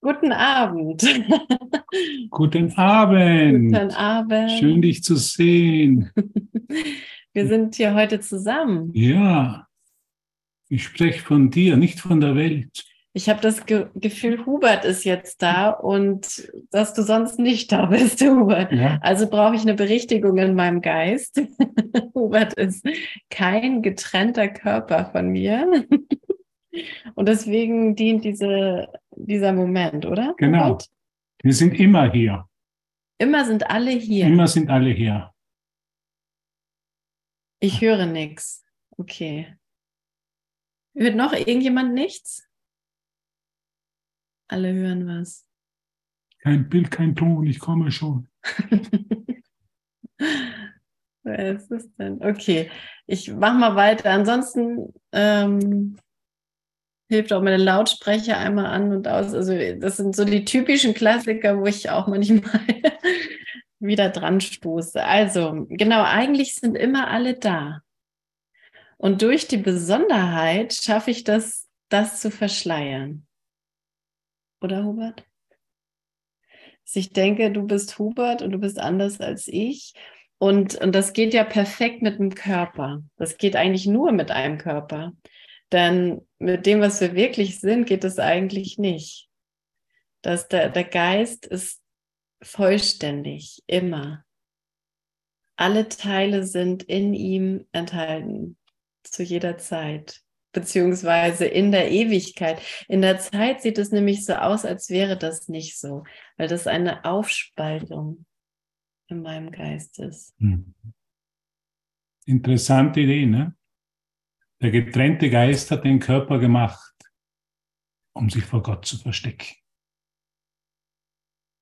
Guten Abend. Guten Abend. Guten Abend. Schön, dich zu sehen. Wir sind hier heute zusammen. Ja, ich spreche von dir, nicht von der Welt. Ich habe das Ge Gefühl, Hubert ist jetzt da und dass du sonst nicht da bist, Hubert. Ja. Also brauche ich eine Berichtigung in meinem Geist. Hubert ist kein getrennter Körper von mir. Und deswegen dient diese, dieser Moment, oder? Genau. Hubert? Wir sind immer hier. Immer sind alle hier. Immer sind alle hier. Ich höre nichts. Okay. Hört noch irgendjemand nichts? Alle hören was. Kein Bild, kein Ton, ich komme schon. Wer ist es denn? Okay, ich mach mal weiter. Ansonsten ähm, hilft auch meine Lautsprecher einmal an und aus. Also das sind so die typischen Klassiker, wo ich auch manchmal wieder dran stoße. Also genau, eigentlich sind immer alle da. Und durch die Besonderheit schaffe ich das, das zu verschleiern. Oder Hubert? Dass ich denke, du bist Hubert und du bist anders als ich. Und, und das geht ja perfekt mit dem Körper. Das geht eigentlich nur mit einem Körper. Denn mit dem, was wir wirklich sind, geht es eigentlich nicht. Dass der, der Geist ist vollständig, immer. Alle Teile sind in ihm enthalten, zu jeder Zeit, beziehungsweise in der Ewigkeit. In der Zeit sieht es nämlich so aus, als wäre das nicht so, weil das eine Aufspaltung in meinem Geist ist. Hm. Interessante Idee, ne? Der getrennte Geist hat den Körper gemacht, um sich vor Gott zu verstecken.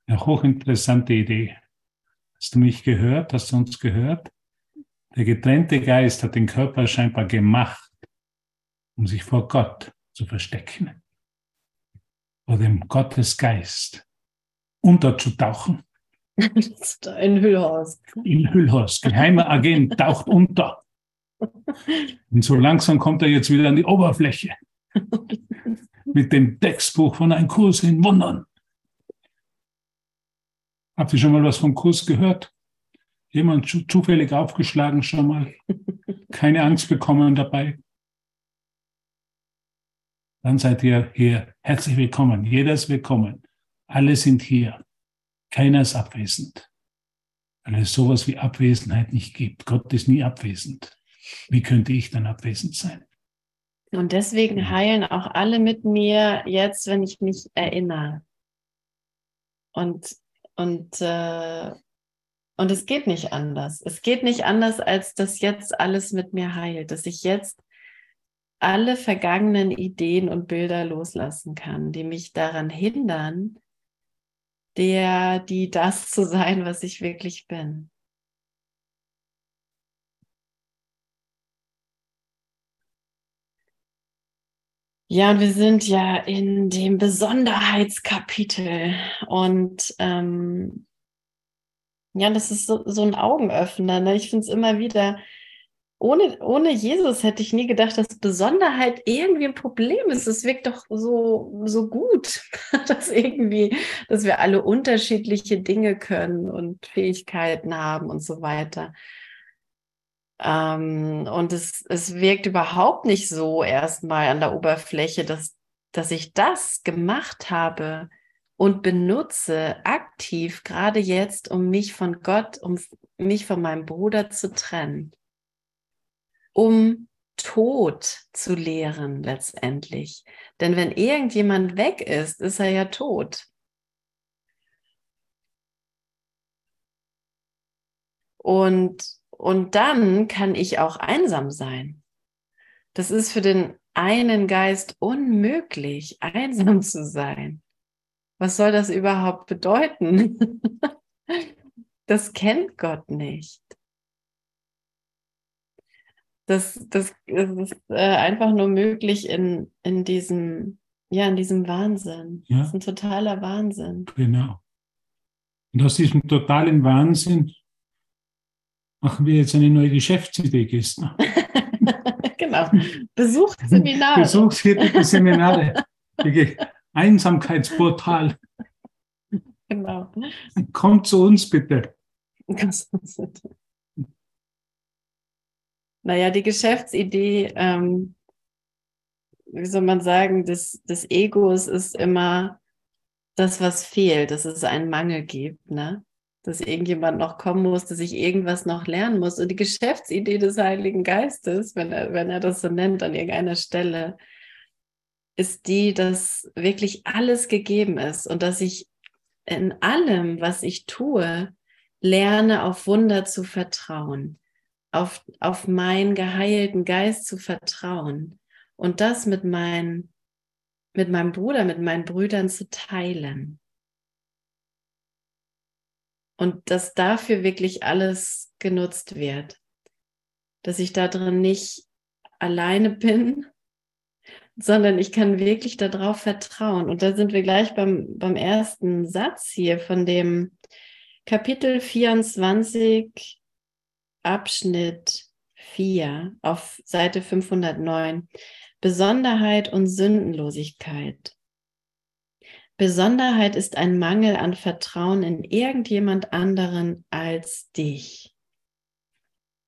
Eine hochinteressante Idee. Hast du mich gehört? Hast du uns gehört? Der getrennte Geist hat den Körper scheinbar gemacht, um sich vor Gott zu verstecken. Vor dem Gottesgeist unterzutauchen. In Hüllhorst. In Hüllhorst. Geheimer Agent taucht unter. Und so langsam kommt er jetzt wieder an die Oberfläche. Mit dem Textbuch von einem Kurs in Wundern. Habt ihr schon mal was vom Kurs gehört? Jemand zu- zufällig aufgeschlagen schon mal? Keine Angst bekommen dabei? Dann seid ihr hier herzlich willkommen. Jeder ist willkommen. Alle sind hier. Keiner ist abwesend. Weil es sowas wie Abwesenheit nicht gibt. Gott ist nie abwesend. Wie könnte ich dann abwesend sein? Und deswegen heilen auch alle mit mir jetzt, wenn ich mich erinnere. Und, und, äh, und es geht nicht anders. Es geht nicht anders, als dass jetzt alles mit mir heilt, dass ich jetzt alle vergangenen Ideen und Bilder loslassen kann, die mich daran hindern, der, die das zu sein, was ich wirklich bin. Ja, und wir sind ja in dem Besonderheitskapitel und ähm, ja, das ist so, so ein Augenöffner. Ne? Ich finde es immer wieder, ohne, ohne Jesus hätte ich nie gedacht, dass Besonderheit irgendwie ein Problem ist. Es wirkt doch so, so gut, dass irgendwie, dass wir alle unterschiedliche Dinge können und Fähigkeiten haben und so weiter. Ähm, und es, es wirkt überhaupt nicht so erstmal an der Oberfläche, dass, dass ich das gemacht habe und benutze aktiv gerade jetzt, um mich von Gott, um mich von meinem Bruder zu trennen, um Tod zu lehren letztendlich. Denn wenn irgendjemand weg ist, ist er ja tot. Und, und dann kann ich auch einsam sein. Das ist für den einen Geist unmöglich, einsam zu sein. Was soll das überhaupt bedeuten? Das kennt Gott nicht. Das, das, das ist äh, einfach nur möglich in, in diesem, ja, in diesem Wahnsinn. Ja. Das ist ein totaler Wahnsinn. Genau. Und aus diesem totalen Wahnsinn machen wir jetzt eine neue Geschäftsidee, Gestner. genau. Besucht Seminare. Besucht Seminare. Einsamkeitsportal. Genau. Kommt zu uns bitte. Naja, die Geschäftsidee, ähm, wie soll man sagen, des, des Egos ist immer das, was fehlt, dass es einen Mangel gibt, ne? Dass irgendjemand noch kommen muss, dass ich irgendwas noch lernen muss. Und die Geschäftsidee des Heiligen Geistes, wenn er, wenn er das so nennt an irgendeiner Stelle, ist die, dass wirklich alles gegeben ist und dass ich in allem, was ich tue, lerne auf Wunder zu vertrauen, auf, auf meinen geheilten Geist zu vertrauen und das mit, mein, mit meinem Bruder, mit meinen Brüdern zu teilen. Und dass dafür wirklich alles genutzt wird. Dass ich da drin nicht alleine bin, sondern ich kann wirklich darauf vertrauen. Und da sind wir gleich beim, beim ersten Satz hier von dem Kapitel 24, Abschnitt 4 auf Seite 509. Besonderheit und Sündenlosigkeit. Besonderheit ist ein Mangel an Vertrauen in irgendjemand anderen als dich,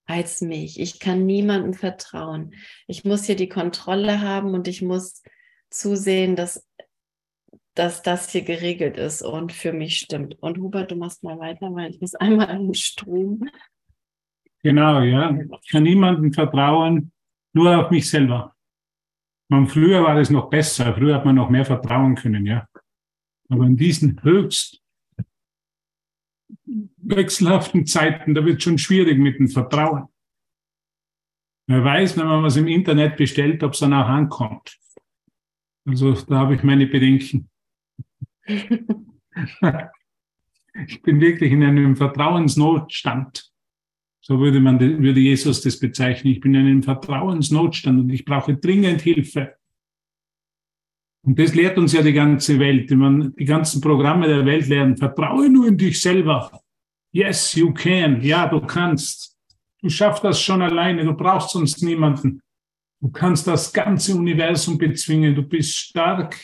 als mich. Ich kann niemandem vertrauen. Ich muss hier die Kontrolle haben und ich muss zusehen, dass, dass das hier geregelt ist und für mich stimmt. Und Hubert, du machst mal weiter, weil ich muss einmal einen Strom. Genau, ja. Ich kann niemandem vertrauen, nur auf mich selber. Man, früher war das noch besser. Früher hat man noch mehr vertrauen können, ja. Aber in diesen höchst wechselhaften Zeiten, da wird es schon schwierig mit dem Vertrauen. Wer weiß, wenn man was im Internet bestellt, ob es dann auch ankommt. Also da habe ich meine Bedenken. ich bin wirklich in einem Vertrauensnotstand. So würde man, würde Jesus das bezeichnen. Ich bin in einem Vertrauensnotstand und ich brauche dringend Hilfe. Und das lehrt uns ja die ganze Welt. Man, die ganzen Programme der Welt lernen, vertraue nur in dich selber. Yes, you can. Ja, du kannst. Du schaffst das schon alleine. Du brauchst sonst niemanden. Du kannst das ganze Universum bezwingen. Du bist stark,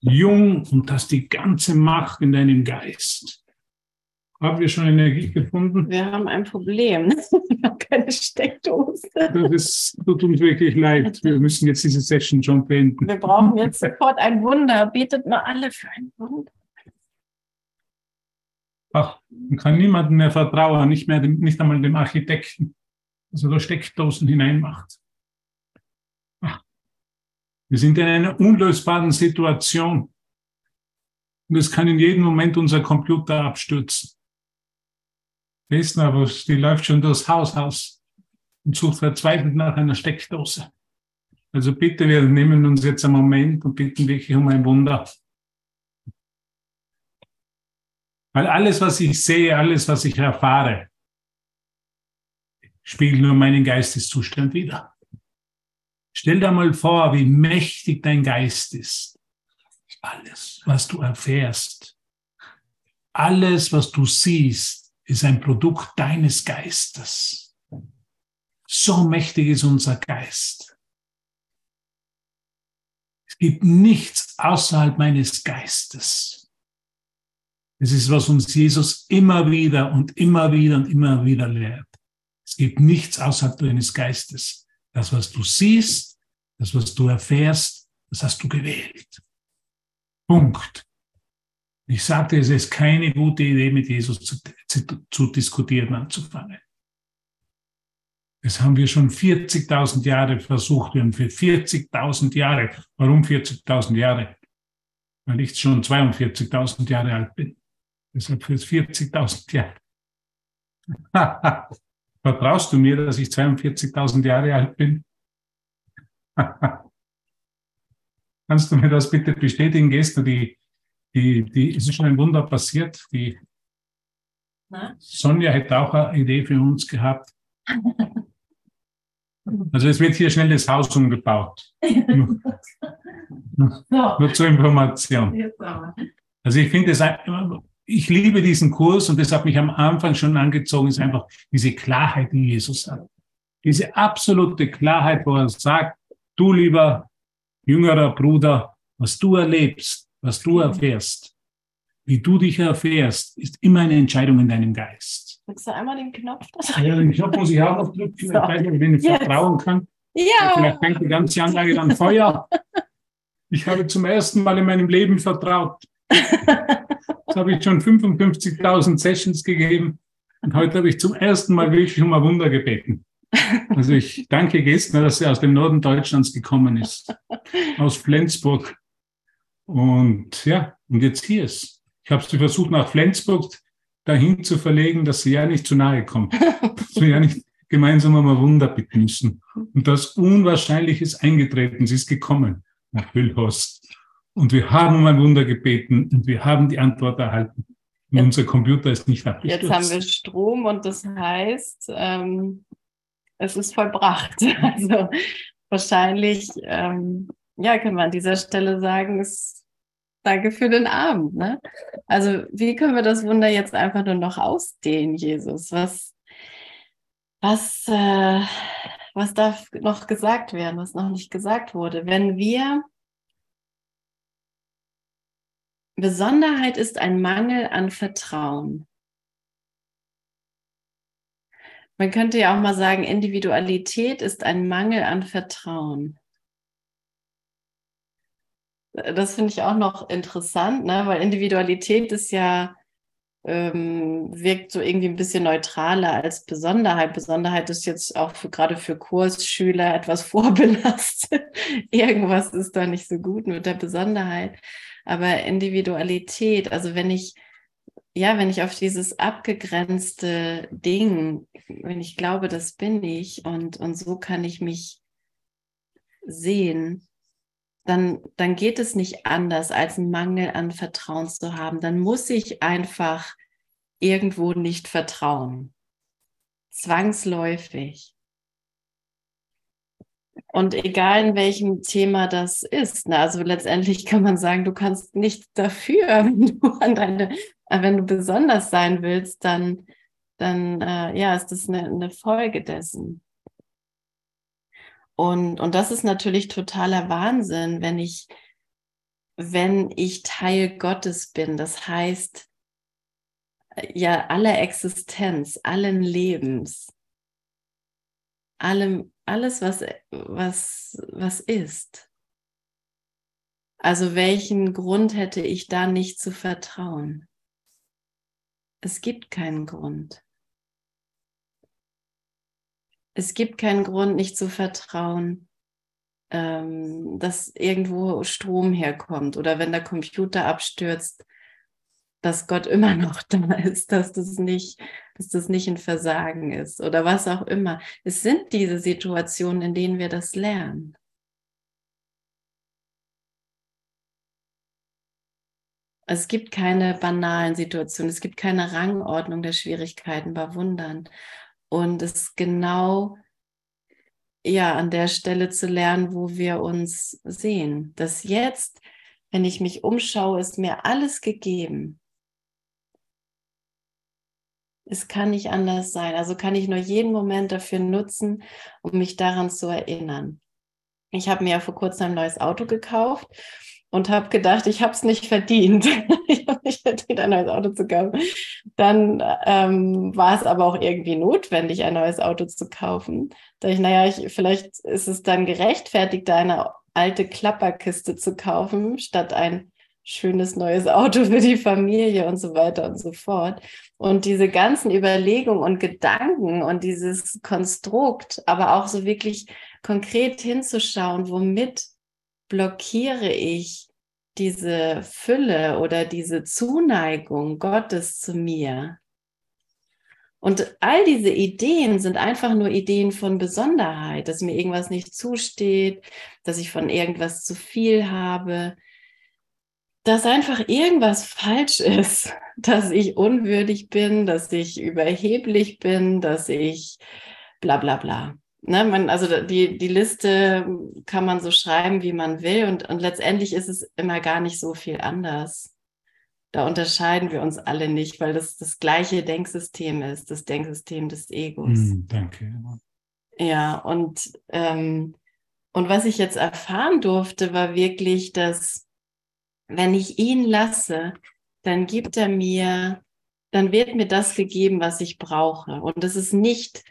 jung und hast die ganze Macht in deinem Geist. Haben wir schon Energie gefunden? Wir haben ein Problem. Wir haben keine Steckdose. Das tut uns wirklich leid. Wir müssen jetzt diese Session schon beenden. Wir brauchen jetzt sofort ein Wunder. Betet mal alle für ein Wunder. Ach, man kann niemandem mehr vertrauen, nicht mehr dem, nicht einmal dem Architekten, dass er da Steckdosen hineinmacht. Ach, wir sind in einer unlösbaren Situation. Und es kann in jedem Moment unser Computer abstürzen. Wissen aber, die läuft schon durchs Haus aus und sucht verzweifelt nach einer Steckdose. Also bitte, wir nehmen uns jetzt einen Moment und bitten wirklich um ein Wunder. Weil alles, was ich sehe, alles, was ich erfahre, spiegelt nur meinen Geisteszustand wider. Stell dir mal vor, wie mächtig dein Geist ist. Alles, was du erfährst, alles, was du siehst, ist ein Produkt deines Geistes. So mächtig ist unser Geist. Es gibt nichts außerhalb meines Geistes. Es ist, was uns Jesus immer wieder und immer wieder und immer wieder lehrt. Es gibt nichts außerhalb deines Geistes. Das, was du siehst, das, was du erfährst, das hast du gewählt. Punkt. Ich sagte, es ist keine gute Idee, mit Jesus zu, zu, zu diskutieren anzufangen. Das haben wir schon 40.000 Jahre versucht. Wir haben für 40.000 Jahre, warum 40.000 Jahre? Weil ich schon 42.000 Jahre alt bin. Deshalb für 40.000 Jahre. Vertraust du mir, dass ich 42.000 Jahre alt bin? Kannst du mir das bitte bestätigen? Gehst du die die, die, es ist schon ein Wunder passiert. Die Na? Sonja hätte auch eine Idee für uns gehabt. Also es wird hier schnell das Haus umgebaut. nur, nur zur Information. Also ich finde es, ich liebe diesen Kurs und das hat mich am Anfang schon angezogen, ist einfach diese Klarheit, die Jesus hat. Diese absolute Klarheit, wo er sagt, du lieber jüngerer Bruder, was du erlebst, was du erfährst, wie du dich erfährst, ist immer eine Entscheidung in deinem Geist. Drückst du einmal den Knopf? Ja, den Knopf muss ich auch noch drücken. So. Ich weiß nicht, wenn ich yes. vertrauen kann. Ja. Vielleicht fängt die ganze Anlage dann Feuer. Ich habe zum ersten Mal in meinem Leben vertraut. Jetzt habe ich schon 55.000 Sessions gegeben und heute habe ich zum ersten Mal wirklich um ein Wunder gebeten. Also ich danke Gestner, dass sie aus dem Norden Deutschlands gekommen ist, aus Flensburg. Und ja, und jetzt hier ist. Ich habe sie versucht, nach Flensburg dahin zu verlegen, dass sie ja nicht zu nahe kommt. Dass wir ja nicht gemeinsam um ein Wunder bitten müssen. Und das Unwahrscheinliche ist eingetreten. Sie ist gekommen nach Wildhorst. Und wir haben um ein Wunder gebeten und wir haben die Antwort erhalten. Und jetzt, unser Computer ist nicht abgestürzt. Jetzt haben wir Strom und das heißt, ähm, es ist vollbracht. Also wahrscheinlich, ähm, ja, können wir an dieser Stelle sagen, es danke für den Abend. Ne? Also wie können wir das Wunder jetzt einfach nur noch ausdehnen, Jesus? Was, was, äh, was darf noch gesagt werden, was noch nicht gesagt wurde? Wenn wir Besonderheit ist ein Mangel an Vertrauen. Man könnte ja auch mal sagen, Individualität ist ein Mangel an Vertrauen. Das finde ich auch noch interessant, ne? weil Individualität ist ja, ähm, wirkt so irgendwie ein bisschen neutraler als Besonderheit. Besonderheit ist jetzt auch für, gerade für Kursschüler etwas vorbelastet. Irgendwas ist da nicht so gut mit der Besonderheit. Aber Individualität, also wenn ich ja, wenn ich auf dieses abgegrenzte Ding, wenn ich glaube, das bin ich und, und so kann ich mich sehen, dann, dann geht es nicht anders, als einen Mangel an Vertrauen zu haben. Dann muss ich einfach irgendwo nicht vertrauen. Zwangsläufig. Und egal in welchem Thema das ist, ne, also letztendlich kann man sagen, du kannst nichts dafür, wenn du deine wenn du besonders sein willst, dann, dann äh, ja, ist das eine, eine Folge dessen. Und, und das ist natürlich totaler Wahnsinn, wenn ich, wenn ich Teil Gottes bin. Das heißt, ja, aller Existenz, allen Lebens, allem, alles, was, was, was ist. Also welchen Grund hätte ich da nicht zu vertrauen? Es gibt keinen Grund. Es gibt keinen Grund, nicht zu vertrauen, ähm, dass irgendwo Strom herkommt oder wenn der Computer abstürzt, dass Gott immer noch da ist, dass das nicht, dass das nicht ein Versagen ist oder was auch immer. Es sind diese Situationen, in denen wir das lernen. Es gibt keine banalen Situationen, es gibt keine Rangordnung der Schwierigkeiten bei Wundern. Und es genau ja an der Stelle zu lernen, wo wir uns sehen. Dass jetzt, wenn ich mich umschaue, ist mir alles gegeben. Es kann nicht anders sein. Also kann ich nur jeden Moment dafür nutzen, um mich daran zu erinnern. Ich habe mir ja vor kurzem ein neues Auto gekauft und habe gedacht, ich habe es nicht verdient. ich habe nicht verdient, ein neues Auto zu kaufen. Dann ähm, war es aber auch irgendwie notwendig, ein neues Auto zu kaufen. Da ich, naja, ich, vielleicht ist es dann gerechtfertigt, eine alte Klapperkiste zu kaufen, statt ein schönes neues Auto für die Familie und so weiter und so fort. Und diese ganzen Überlegungen und Gedanken und dieses Konstrukt, aber auch so wirklich konkret hinzuschauen, womit blockiere ich diese Fülle oder diese Zuneigung Gottes zu mir. Und all diese Ideen sind einfach nur Ideen von Besonderheit, dass mir irgendwas nicht zusteht, dass ich von irgendwas zu viel habe, dass einfach irgendwas falsch ist, dass ich unwürdig bin, dass ich überheblich bin, dass ich bla bla bla ne, man, also die, die Liste kann man so schreiben, wie man will. Und, und letztendlich ist es immer gar nicht so viel anders. Da unterscheiden wir uns alle nicht, weil das das gleiche Denksystem ist, das Denksystem des Egos. Mm, danke. Ja, und, ähm, Und was ich jetzt erfahren durfte, war wirklich, dass wenn ich ihn lasse, dann gibt er mir, dann wird mir das gegeben, was ich brauche. Und das ist nicht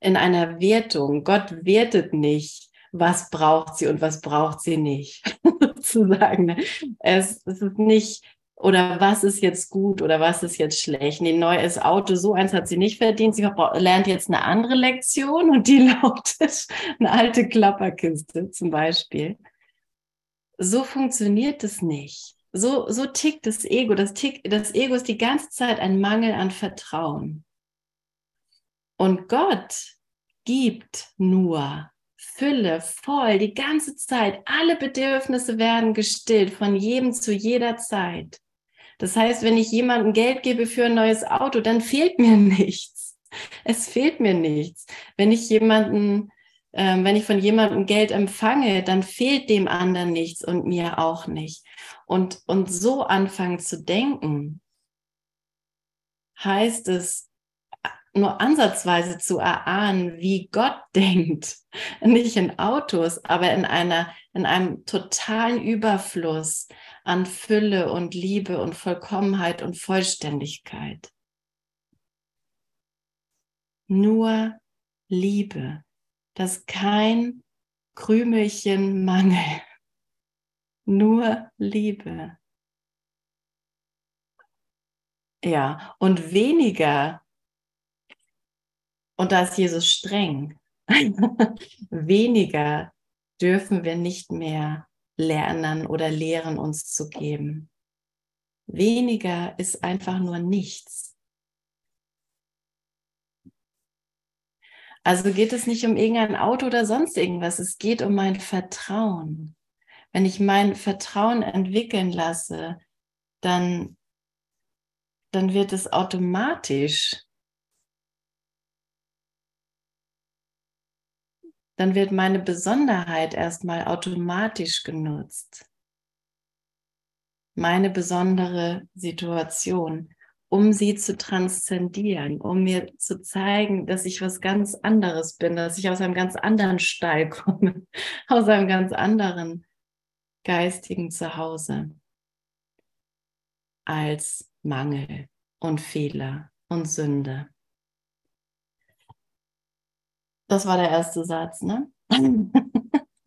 in einer Wertung. Gott wertet nicht, was braucht sie und was braucht sie nicht, sozusagen. Ne? Es, es ist nicht, oder was ist jetzt gut oder was ist jetzt schlecht. Nee, neues Auto, so eins hat sie nicht verdient. Sie lernt jetzt eine andere Lektion und die lautet eine alte Klapperkiste zum Beispiel. So funktioniert es nicht. So, so tickt das Ego. Das, tick, das Ego ist die ganze Zeit ein Mangel an Vertrauen. Und Gott gibt nur Fülle, voll, die ganze Zeit. Alle Bedürfnisse werden gestillt, von jedem zu jeder Zeit. Das heißt, wenn ich jemandem Geld gebe für ein neues Auto, dann fehlt mir nichts. Es fehlt mir nichts. Wenn ich jemanden, äh, wenn ich von jemandem Geld empfange, dann fehlt dem anderen nichts und mir auch nicht. Und, und so anfangen zu denken, heißt es, nur ansatzweise zu erahnen, wie Gott denkt. Nicht in Autos, aber in einer, in einem totalen Überfluss an Fülle und Liebe und Vollkommenheit und Vollständigkeit. Nur Liebe, das kein Krümelchen Mangel, nur Liebe. Ja, und weniger, und da ist Jesus streng, weniger dürfen wir nicht mehr lernen oder lehren uns zu geben. Weniger ist einfach nur nichts. Also geht es nicht um irgendein Auto oder sonst irgendwas, es geht um mein Vertrauen. Wenn ich mein Vertrauen entwickeln lasse, dann, dann wird es automatisch dann wird meine Besonderheit erstmal automatisch genutzt. Meine besondere Situation, um sie zu transzendieren, um mir zu zeigen, dass ich was ganz anderes bin, dass ich aus einem ganz anderen Stall komme, aus einem ganz anderen geistigen Zuhause als Mangel und Fehler und Sünde. Das war der erste Satz, ne?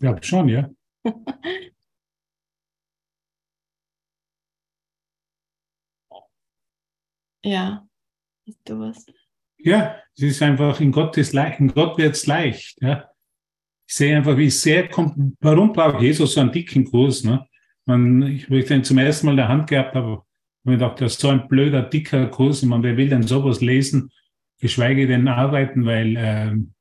Ja, schon, ja. ja, du was? Ja, es ist einfach, in Gott ist leicht, in Gott wird es leicht, ja. Ich sehe einfach, wie sehr kommt, warum braucht Jesus so einen dicken Kurs, ne? Man, ich, wo ich den zum ersten Mal in der Hand gehabt habe, habe ich gedacht, das ist so ein blöder, dicker Kurs, ich meine, wer will denn sowas lesen, geschweige denn arbeiten, weil, ähm,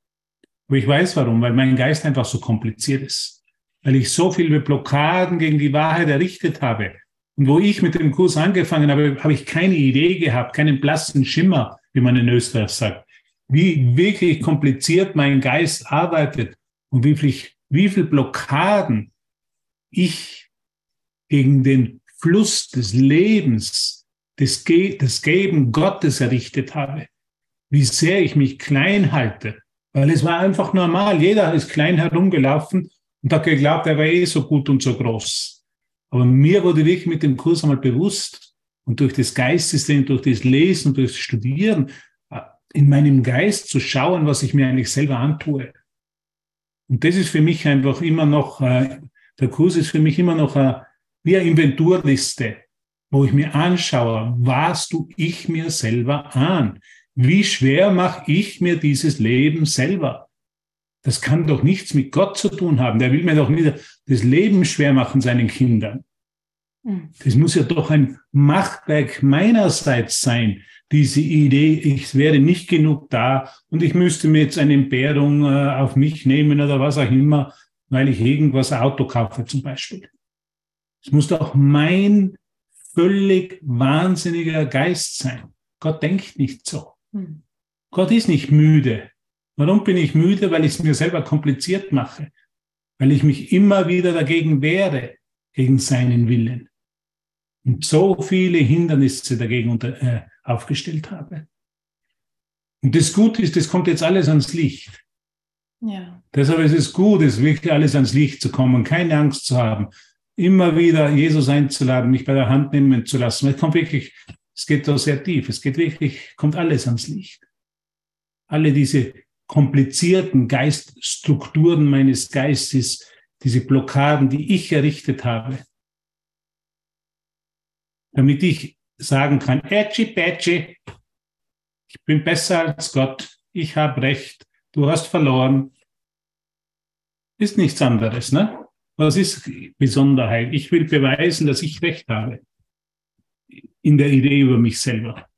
aber ich weiß warum, weil mein Geist einfach so kompliziert ist. Weil ich so viele Blockaden gegen die Wahrheit errichtet habe. Und wo ich mit dem Kurs angefangen habe, habe ich keine Idee gehabt, keinen blassen Schimmer, wie man in Österreich sagt. Wie wirklich kompliziert mein Geist arbeitet und wie viel, wie viel Blockaden ich gegen den Fluss des Lebens, des, Ge des Geben Gottes errichtet habe. Wie sehr ich mich klein halte weil es war einfach normal. Jeder ist klein herumgelaufen und hat geglaubt, er wäre eh so gut und so groß. Aber mir wurde wirklich mit dem Kurs einmal bewusst und durch das Geistessystem, durch das Lesen, durch das Studieren, äh, in meinem Geist zu schauen, was ich mir eigentlich selber antue. Und das ist für mich einfach immer noch, äh, der Kurs ist für mich immer noch wie eine Inventurliste, wo ich mir anschaue, was tue ich mir selber an? Wie schwer mache ich mir dieses Leben selber? Das kann doch nichts mit Gott zu tun haben. Der will mir doch nicht das Leben schwer machen seinen Kindern. Hm. Das muss ja doch ein Machtwerk meinerseits sein, diese Idee, ich wäre nicht genug da und ich müsste mir jetzt eine Entbehrung äh, auf mich nehmen oder was auch immer, weil ich irgendwas Auto kaufe zum Beispiel. Es muss doch mein völlig wahnsinniger Geist sein. Gott denkt nicht so. Hm. Gott ist nicht müde. Warum bin ich müde? Weil ich es mir selber kompliziert mache. Weil ich mich immer wieder dagegen wehre, gegen seinen Willen. Und so viele Hindernisse dagegen unter, äh, aufgestellt habe. Und das Gute ist, das kommt jetzt alles ans Licht. Ja. Deshalb ist es gut, es wirklich alles ans Licht zu kommen, keine Angst zu haben, immer wieder Jesus einzuladen, mich bei der Hand nehmen zu lassen. Es kommt wirklich, es geht doch sehr tief, es geht wirklich, kommt alles ans Licht. Alle diese komplizierten Geiststrukturen meines Geistes, diese Blockaden, die ich errichtet habe, damit ich sagen kann, Ätschi, Pätschi, ich bin besser als Gott, ich habe Recht, du hast verloren. Ist nichts anderes, ne? Was ist Besonderheit? Ich will beweisen, dass ich Recht habe in der Idee über mich selber.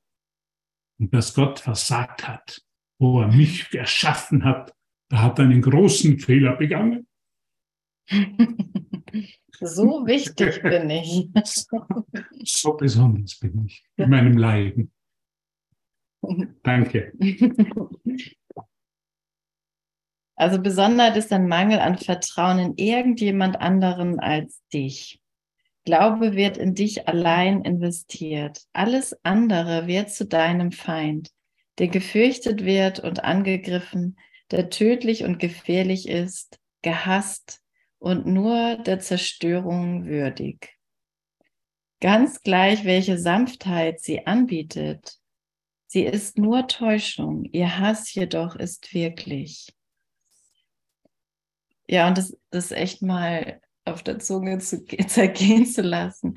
Und dass Gott versagt hat, wo er mich erschaffen hat, da hat er einen großen Fehler begangen. So wichtig bin ich. So besonders bin ich in meinem Leiden. Danke. Also Besonderheit ist ein Mangel an Vertrauen in irgendjemand anderen als dich. Glaube wird in dich allein investiert. Alles andere wird zu deinem Feind, der gefürchtet wird und angegriffen, der tödlich und gefährlich ist, gehasst und nur der Zerstörung würdig. Ganz gleich, welche Sanftheit sie anbietet, sie ist nur Täuschung, ihr Hass jedoch ist wirklich. Ja, und das, das echt mal auf der Zunge zu, zergehen zu lassen.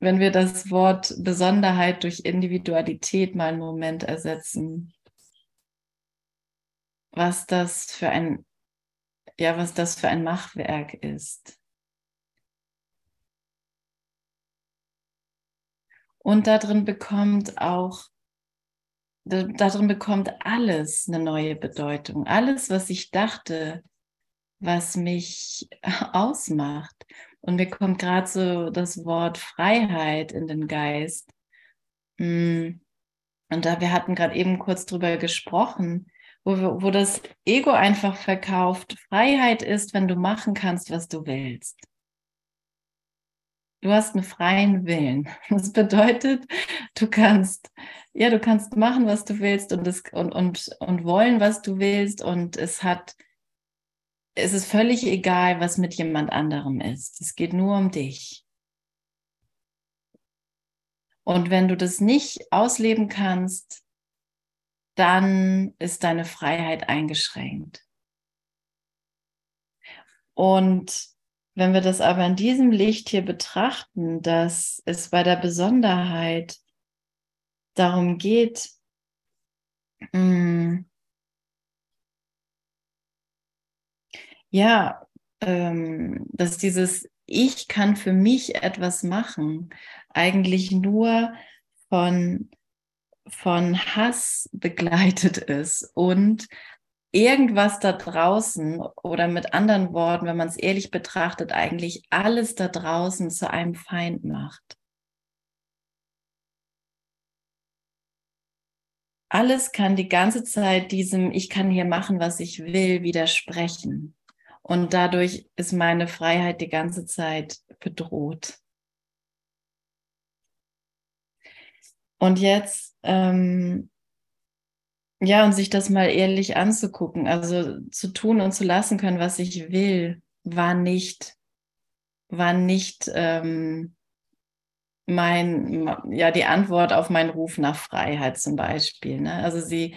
Wenn wir das Wort Besonderheit durch Individualität mal einen Moment ersetzen, was das für ein, ja, was das für ein Machwerk ist. Und darin bekommt auch, darin bekommt alles eine neue Bedeutung. Alles, was ich dachte, was mich ausmacht. Und mir kommt gerade so das Wort Freiheit in den Geist. Mm. Und da wir hatten gerade eben kurz drüber gesprochen, wo, wir, wo das Ego einfach verkauft, Freiheit ist, wenn du machen kannst, was du willst. Du hast einen freien Willen. Das bedeutet, du kannst, ja, du kannst machen, was du willst und, das, und, und, und wollen, was du willst. Und es hat es ist völlig egal, was mit jemand anderem ist. Es geht nur um dich. Und wenn du das nicht ausleben kannst, dann ist deine Freiheit eingeschränkt. Und wenn wir das aber in diesem Licht hier betrachten, dass es bei der Besonderheit darum geht, mh, ja, ähm, dass dieses Ich kann für mich etwas machen eigentlich nur von, von Hass begleitet ist und irgendwas da draußen oder mit anderen Worten, wenn man es ehrlich betrachtet, eigentlich alles da draußen zu einem Feind macht. Alles kann die ganze Zeit diesem Ich kann hier machen, was ich will, widersprechen. Und dadurch ist meine Freiheit die ganze Zeit bedroht. Und jetzt, ähm, ja, und sich das mal ehrlich anzugucken, also zu tun und zu lassen können, was ich will, war nicht, war nicht ähm, mein, ja, die Antwort auf meinen Ruf nach Freiheit zum Beispiel. Ne? Also sie,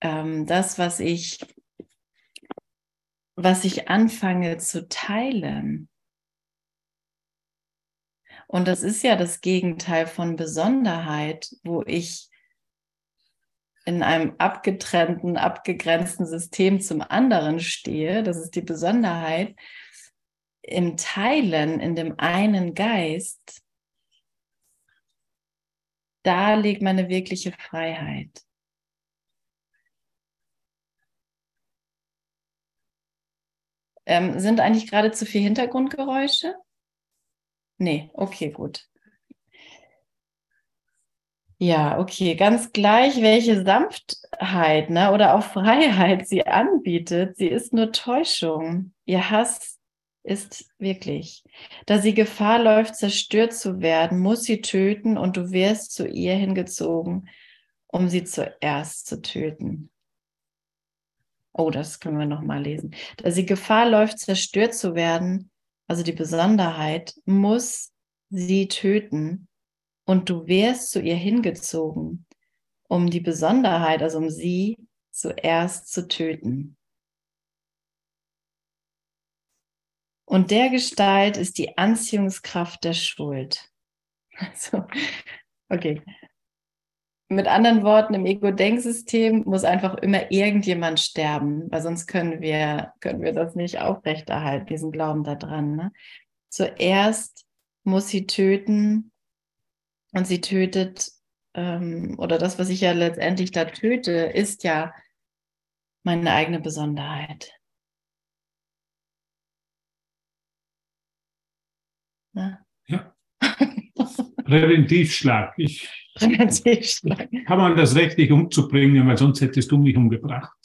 ähm, das, was ich was ich anfange zu teilen. Und das ist ja das Gegenteil von Besonderheit, wo ich in einem abgetrennten, abgegrenzten System zum anderen stehe. Das ist die Besonderheit. Im Teilen, in dem einen Geist, da liegt meine wirkliche Freiheit. Ähm, sind eigentlich gerade zu viel Hintergrundgeräusche? Nee, okay, gut. Ja, okay, ganz gleich, welche Sanftheit ne, oder auch Freiheit sie anbietet, sie ist nur Täuschung. Ihr Hass ist wirklich. Da sie Gefahr läuft, zerstört zu werden, muss sie töten und du wirst zu ihr hingezogen, um sie zuerst zu töten. Oh, das können wir nochmal lesen. Da sie Gefahr läuft, zerstört zu werden, also die Besonderheit, muss sie töten und du wärst zu ihr hingezogen, um die Besonderheit, also um sie zuerst zu töten. Und der Gestalt ist die Anziehungskraft der Schuld. Also, okay. Mit anderen Worten, im Ego-Denksystem muss einfach immer irgendjemand sterben, weil sonst können wir, können wir das nicht aufrechterhalten, diesen Glauben daran. Ne? Zuerst muss sie töten und sie tötet, ähm, oder das, was ich ja letztendlich da töte, ist ja meine eigene Besonderheit. Ne? Präventivschlag. Ich Präventivschlag. Kann man das Recht, dich umzubringen, weil sonst hättest du mich umgebracht.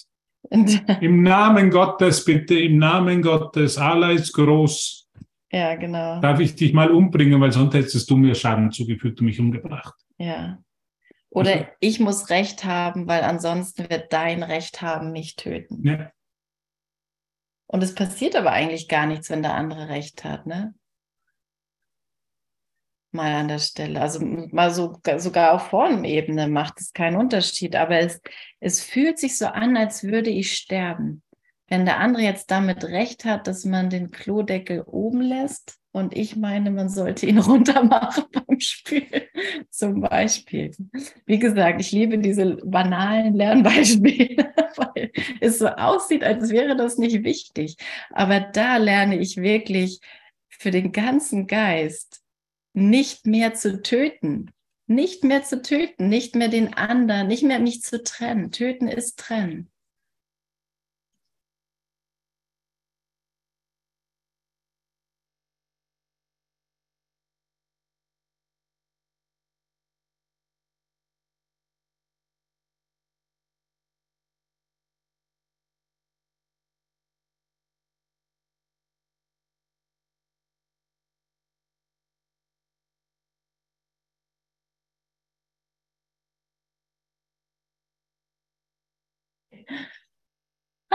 Im Namen Gottes, bitte, im Namen Gottes, Allah ist groß. Ja, genau. Darf ich dich mal umbringen, weil sonst hättest du mir Schaden zugefügt und mich umgebracht. Ja. Oder also, ich muss Recht haben, weil ansonsten wird dein Recht haben, mich töten. Ja. Und es passiert aber eigentlich gar nichts, wenn der andere Recht hat, ne? Mal an der Stelle. Also mal so, sogar auf Formebene macht es keinen Unterschied, aber es, es fühlt sich so an, als würde ich sterben. Wenn der andere jetzt damit recht hat, dass man den Klodeckel oben lässt und ich meine, man sollte ihn runter machen beim Spiel, zum Beispiel. Wie gesagt, ich liebe diese banalen Lernbeispiele, weil es so aussieht, als wäre das nicht wichtig. Aber da lerne ich wirklich für den ganzen Geist nicht mehr zu töten, nicht mehr zu töten, nicht mehr den anderen, nicht mehr mich zu trennen. Töten ist trennen.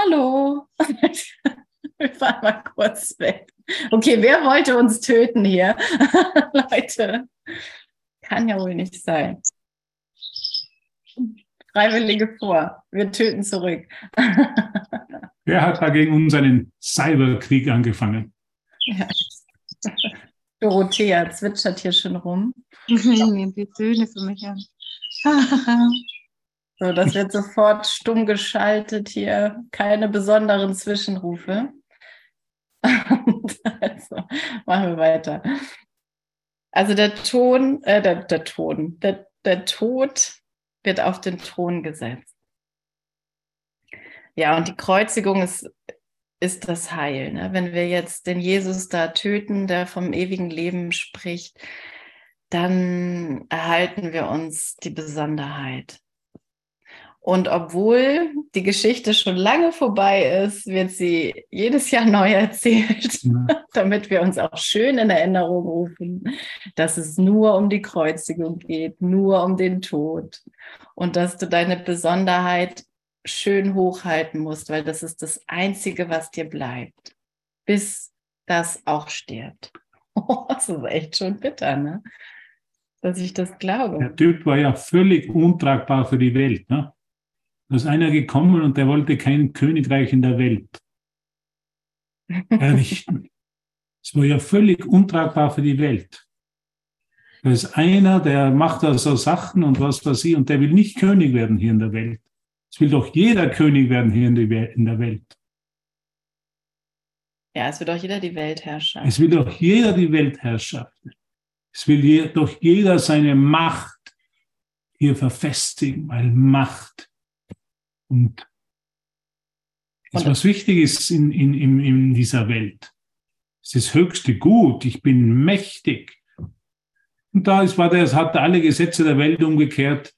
Hallo. Wir fahren mal kurz weg. Okay, wer wollte uns töten hier? Leute, kann ja wohl nicht sein. Freiwillige vor, wir töten zurück. wer hat dagegen uns einen Cyberkrieg angefangen? Ja. Dorothea zwitschert hier schon rum. Nehmt die Töne für mich an. So, das wird sofort stumm geschaltet hier. Keine besonderen Zwischenrufe. also, machen wir weiter. Also der Ton, äh, der, der Ton, der, der Tod wird auf den Thron gesetzt. Ja, und die Kreuzigung ist, ist das Heil. Ne? Wenn wir jetzt den Jesus da töten, der vom ewigen Leben spricht, dann erhalten wir uns die Besonderheit. Und obwohl die Geschichte schon lange vorbei ist, wird sie jedes Jahr neu erzählt, damit wir uns auch schön in Erinnerung rufen, dass es nur um die Kreuzigung geht, nur um den Tod und dass du deine Besonderheit schön hochhalten musst, weil das ist das Einzige, was dir bleibt, bis das auch stirbt. Oh, das ist echt schon bitter, ne? Dass ich das glaube. Der Typ war ja völlig untragbar für die Welt, ne? Da ist einer gekommen und der wollte kein Königreich in der Welt errichten. Es war ja völlig untragbar für die Welt. Da ist einer, der macht da so Sachen und was weiß ich, und der will nicht König werden hier in der Welt. Es will doch jeder König werden hier in, der Welt. Ja, es will doch jeder die Weltherrschaft. Es will doch jeder die Weltherrschaft. Es will doch jeder seine Macht hier verfestigen, weil Macht und das, was wichtig ist in, in, in, in dieser Welt, ist das höchste Gut. Ich bin mächtig. Und da ist, war das, hat alle Gesetze der Welt umgekehrt,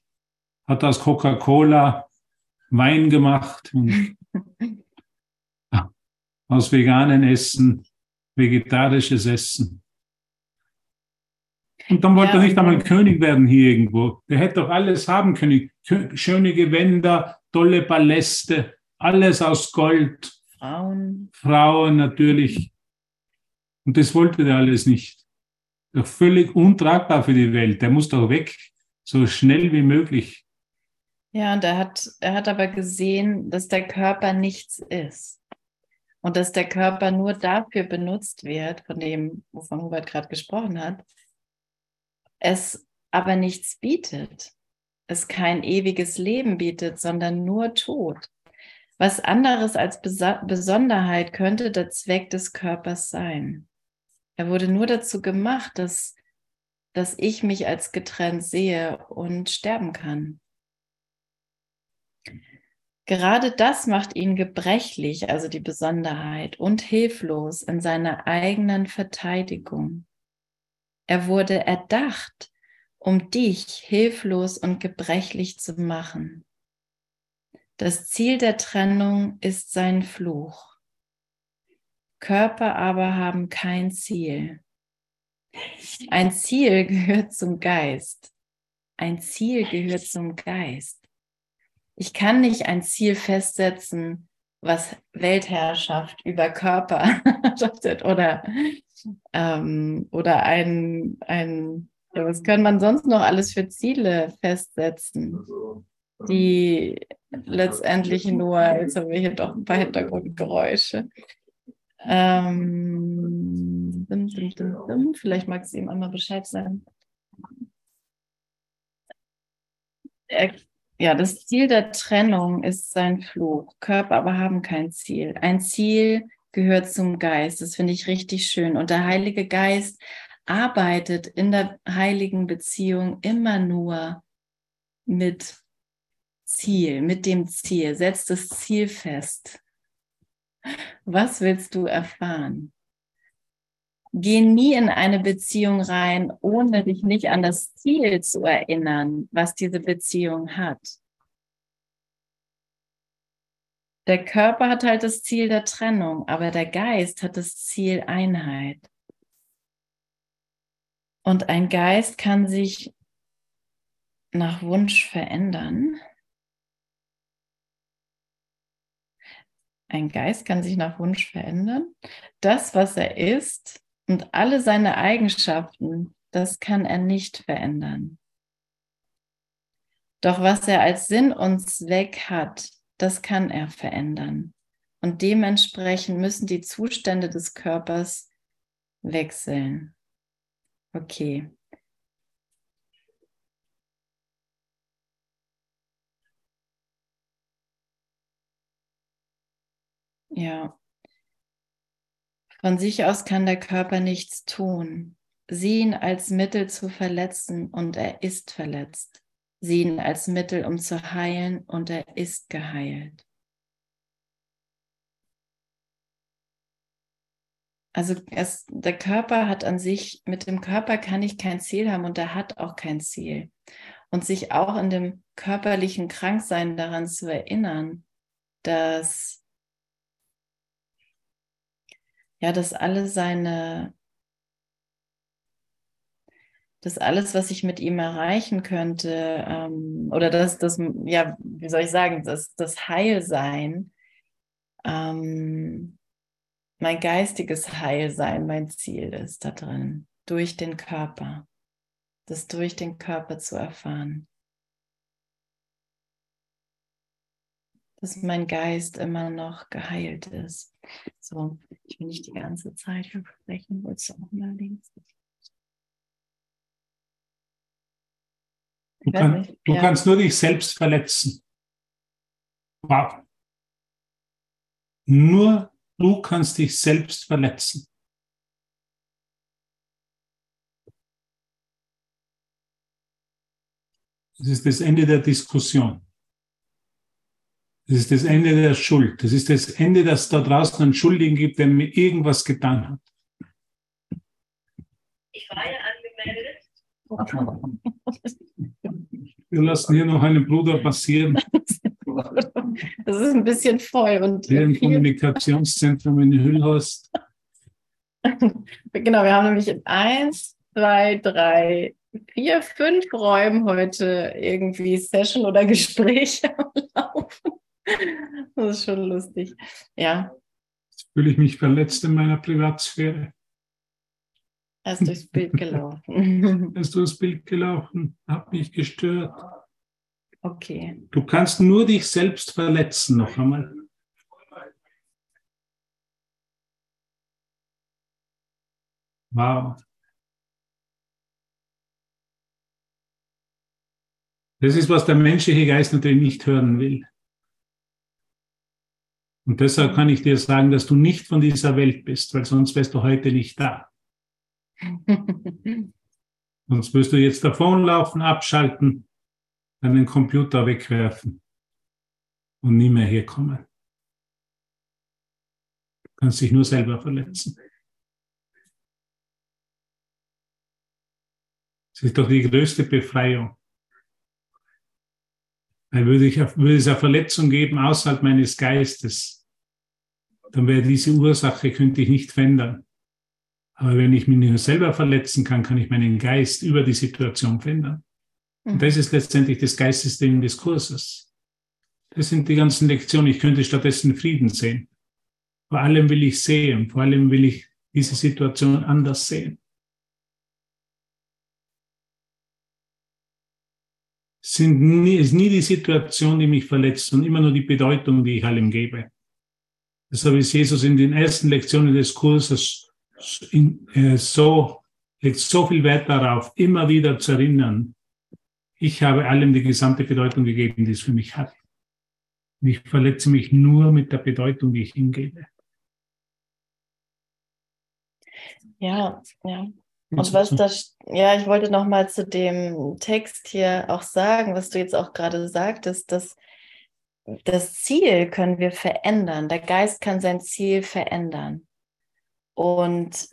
hat aus Coca-Cola Wein gemacht und aus veganen Essen vegetarisches Essen. Und dann wollte ja, er nicht einmal König werden hier irgendwo. Der hätte doch alles haben können. Schöne Gewänder, tolle Paläste, alles aus Gold, Frauen. Frauen natürlich. Und das wollte der alles nicht. Doch völlig untragbar für die Welt. Der muss doch weg, so schnell wie möglich. Ja, und er hat, er hat aber gesehen, dass der Körper nichts ist. Und dass der Körper nur dafür benutzt wird, von dem, wovon Hubert gerade gesprochen hat, es aber nichts bietet. Es kein ewiges Leben bietet, sondern nur Tod. Was anderes als Besonderheit könnte der Zweck des Körpers sein. Er wurde nur dazu gemacht, dass, dass ich mich als getrennt sehe und sterben kann. Gerade das macht ihn gebrechlich, also die Besonderheit, und hilflos in seiner eigenen Verteidigung. Er wurde erdacht, um dich hilflos und gebrechlich zu machen. Das Ziel der Trennung ist sein Fluch. Körper aber haben kein Ziel. Ein Ziel gehört zum Geist. Ein Ziel gehört zum Geist. Ich kann nicht ein Ziel festsetzen, was Weltherrschaft über Körper oder, ähm, oder ein, ein ja, was kann man sonst noch alles für Ziele festsetzen, die letztendlich nur, jetzt haben wir hier doch ein paar Hintergrundgeräusche. Ähm, dim, dim, dim, Vielleicht mag es ihm einmal Bescheid sagen. Er ja, das Ziel der Trennung ist sein Fluch. Körper aber haben kein Ziel. Ein Ziel gehört zum Geist. Das finde ich richtig schön. Und der Heilige Geist arbeitet in der heiligen Beziehung immer nur mit Ziel, mit dem Ziel. Setzt das Ziel fest. Was willst du erfahren? Geh nie in eine Beziehung rein, ohne dich nicht an das Ziel zu erinnern, was diese Beziehung hat. Der Körper hat halt das Ziel der Trennung, aber der Geist hat das Ziel Einheit. Und ein Geist kann sich nach Wunsch verändern. Ein Geist kann sich nach Wunsch verändern. Das, was er ist, und alle seine Eigenschaften, das kann er nicht verändern. Doch was er als Sinn und Zweck hat, das kann er verändern. Und dementsprechend müssen die Zustände des Körpers wechseln. Okay. Ja. Von sich aus kann der Körper nichts tun. Sieh ihn als Mittel zu verletzen und er ist verletzt. Sieh ihn als Mittel, um zu heilen und er ist geheilt. Also es, der Körper hat an sich, mit dem Körper kann ich kein Ziel haben und er hat auch kein Ziel. Und sich auch in dem körperlichen Kranksein daran zu erinnern, dass ja, dass alle seine, dass alles, was ich mit ihm erreichen könnte, ähm, oder dass das, ja, wie soll ich sagen, dass das Heilsein, ähm, mein geistiges Heilsein mein Ziel ist da drin, durch den Körper, das durch den Körper zu erfahren. dass mein Geist immer noch geheilt ist. So, ich will nicht die ganze Zeit sprechen, wolltest du auch mal links? Du, kann, du ja. kannst nur dich selbst verletzen. Wow. Nur du kannst dich selbst verletzen. Das ist das Ende der Diskussion. Das ist das Ende der Schuld. Das ist das Ende, dass es da draußen einen Schuldigen gibt, der mir irgendwas getan hat. Ich war ja angemeldet. Wir lassen hier noch einen Bruder passieren. Das ist ein bisschen voll. Und hier im Kommunikationszentrum in Hüllhorst. Genau, wir haben nämlich in eins, zwei, drei, vier, fünf Räumen heute irgendwie Session oder Gespräche laufen. Das ist schon lustig. Ja, Jetzt fühle ich mich verletzt in meiner Privatsphäre. er ist durchs Bild gelaufen. Bist du das Bild gelaufen? Hab mich gestört. Okay. Du kannst nur dich selbst verletzen, noch einmal. Wow. Das ist, was der menschliche Geist natürlich nicht hören will. Und deshalb kann ich dir sagen, dass du nicht von dieser Welt bist, weil sonst wärst du heute nicht da. Sonst wirst du jetzt davonlaufen, abschalten, deinen Computer wegwerfen und nie mehr herkommen. Du kannst dich nur selber verletzen. Es ist doch die größte Befreiung. Weil würde, ich, würde es eine Verletzung geben außerhalb meines Geistes, dann wäre diese Ursache, könnte ich nicht verändern. Aber wenn ich mich nur selber verletzen kann, kann ich meinen Geist über die Situation verändern. Und das ist letztendlich das Geistessystem des Kurses. Das sind die ganzen Lektionen. Ich könnte stattdessen Frieden sehen. Vor allem will ich sehen, vor allem will ich diese Situation anders sehen. Sind nie, ist nie die Situation, die mich verletzt, sondern immer nur die Bedeutung, die ich allem gebe. Deshalb ist Jesus in den ersten Lektionen des Kurses in, äh, so, legt so viel Wert darauf, immer wieder zu erinnern, ich habe allem die gesamte Bedeutung gegeben, die es für mich hat. Und ich verletze mich nur mit der Bedeutung, die ich ihm gebe. Ja, ja. Und was das, ja, ich wollte noch mal zu dem Text hier auch sagen, was du jetzt auch gerade sagtest, dass das Ziel können wir verändern. Der Geist kann sein Ziel verändern. Und,